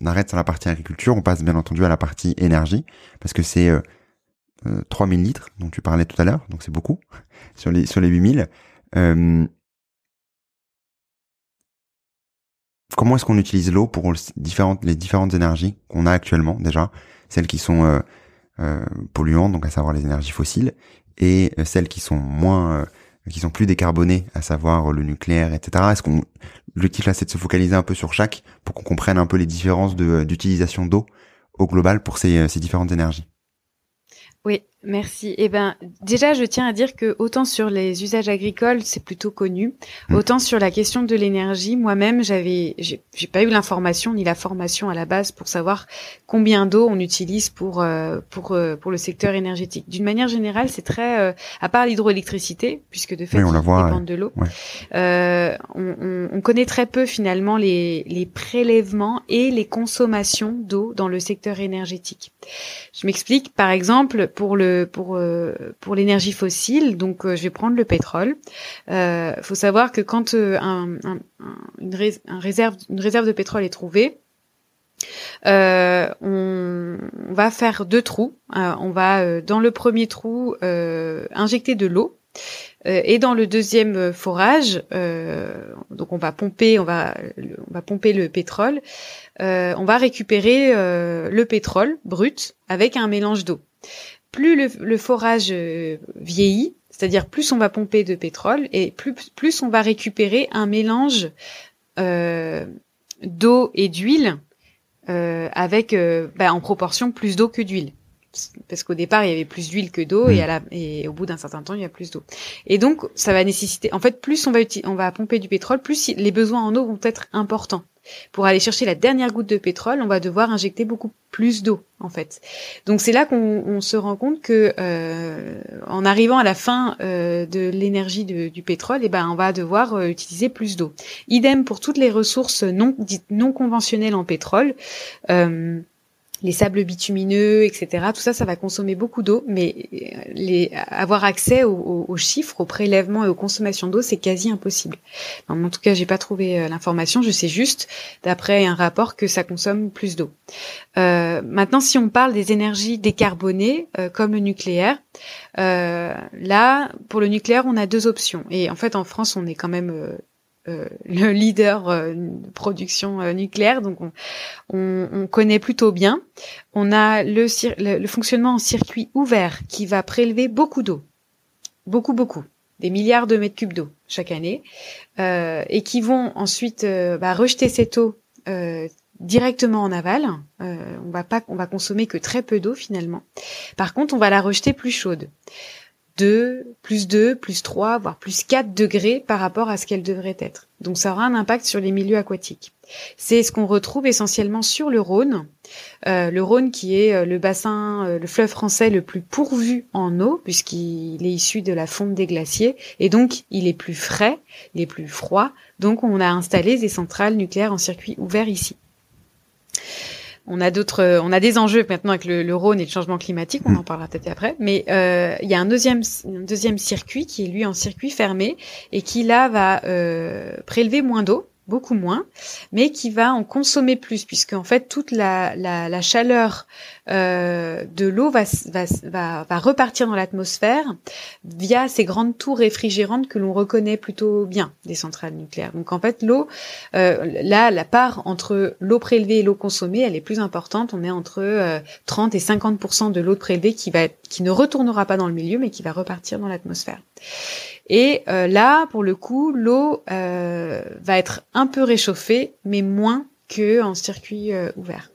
On arrête sur la partie agriculture, on passe bien entendu à la partie énergie, parce que c'est euh, 3000 litres dont tu parlais tout à l'heure, donc c'est beaucoup, sur les, sur les 8000. Euh, comment est-ce qu'on utilise l'eau pour différentes, les différentes énergies qu'on a actuellement déjà, celles qui sont euh, euh, polluantes, donc à savoir les énergies fossiles, et euh, celles qui sont moins, qui sont plus décarbonées, à savoir le nucléaire, etc. Est-ce qu'on l'objectif là, c'est de se focaliser un peu sur chaque pour qu'on comprenne un peu les différences d'utilisation d'eau au global pour ces, ces différentes énergies. Oui, Merci. Eh ben, déjà, je tiens à dire que autant sur les usages agricoles, c'est plutôt connu, mm. autant sur la question de l'énergie, moi-même, j'avais, j'ai pas eu l'information ni la formation à la base pour savoir combien d'eau on utilise pour euh, pour euh, pour le secteur énergétique. D'une manière générale, c'est très, euh, à part l'hydroélectricité, puisque de fait, on la voit, de l'eau, on, on, on, connaît très peu finalement les les prélèvements et les consommations d'eau dans le secteur énergétique. Je m'explique. Par exemple, pour le pour euh, pour l'énergie fossile. Donc, euh, je vais prendre le pétrole. Il euh, faut savoir que quand un, une, réserve une réserve de pétrole est trouvée, on, va faire deux trous. on va dans le premier trou injecter de l'eau. et dans le deuxième forage, donc on va pomper, on va, on va pomper le pétrole. on va récupérer le pétrole brut avec un mélange d'eau plus le, forage euh, vieillit, c'est-à-dire plus on va pomper de pétrole et plus, plus on va récupérer un mélange euh, d'eau et d'huile euh, avec bah, en proportion plus d'eau que d'huile. Parce qu'au départ, il y avait plus d'huile que d'eau, et, à la, et au bout d'un certain temps, il y a plus d'eau. Et donc, ça va nécessiter, en fait, plus on va, on va pomper du pétrole, plus les besoins en eau vont être importants. Pour aller chercher la dernière goutte de pétrole, on va devoir injecter beaucoup plus d'eau en fait. Donc c'est là qu'on se rend compte que euh, en arrivant à la fin euh, de l'énergie du pétrole, eh ben on va devoir euh, utiliser plus d'eau. Idem pour toutes les ressources non non conventionnelles en pétrole les sables bitumineux, etc. Tout ça, ça va consommer beaucoup d'eau, mais euh, avoir accès aux, chiffres, aux prélèvements et aux consommations d'eau, c'est quasi impossible. en tout cas, j'ai pas trouvé euh, l'information. Je sais juste, d'après un rapport, que ça consomme plus d'eau. Euh, maintenant, si on parle des énergies décarbonées, comme le nucléaire, là, pour le nucléaire, on a deux options. Et en fait, en France, on est quand même euh, le leader euh, de production euh, nucléaire, donc on, on, connaît plutôt bien. On a le, le, fonctionnement en circuit ouvert qui va prélever beaucoup d'eau, beaucoup beaucoup, des milliards de mètres cubes d'eau chaque année, et qui vont ensuite bah, rejeter cette eau directement en aval. on va pas, on va consommer que très peu d'eau finalement. Par contre, on va la rejeter plus chaude. 2, plus 2, plus 3, voire plus 4 degrés par rapport à ce qu'elle devrait être. Donc ça aura un impact sur les milieux aquatiques. C'est ce qu'on retrouve essentiellement sur le Rhône. Euh, le Rhône qui est euh, le bassin, euh, le fleuve français le plus pourvu en eau puisqu'il est issu de la fonte des glaciers et donc il est plus frais, il est plus froid. Donc on a installé des centrales nucléaires en circuit ouvert ici on a d'autres, euh, on a des enjeux maintenant avec le, Rhône et le changement climatique. On mm. en parlera peut-être après. Mais euh, il y a un deuxième, un deuxième circuit qui est lui en circuit fermé et qui là va euh, prélever moins d'eau beaucoup moins, mais qui va en consommer plus, puisque en fait toute la, chaleur euh, de l'eau va, repartir dans l'atmosphère via ces grandes tours réfrigérantes que l'on reconnaît plutôt bien des centrales nucléaires. Donc en fait l'eau, euh, là la part entre l'eau prélevée et l'eau consommée, elle est plus importante. On est entre euh, 30 et 50% de l'eau prélevée qui ne retournera pas dans le milieu, mais qui va repartir dans l'atmosphère. Et euh, là, pour le coup, l'eau euh, va être un peu réchauffée, mais moins que en circuit euh, ouvert.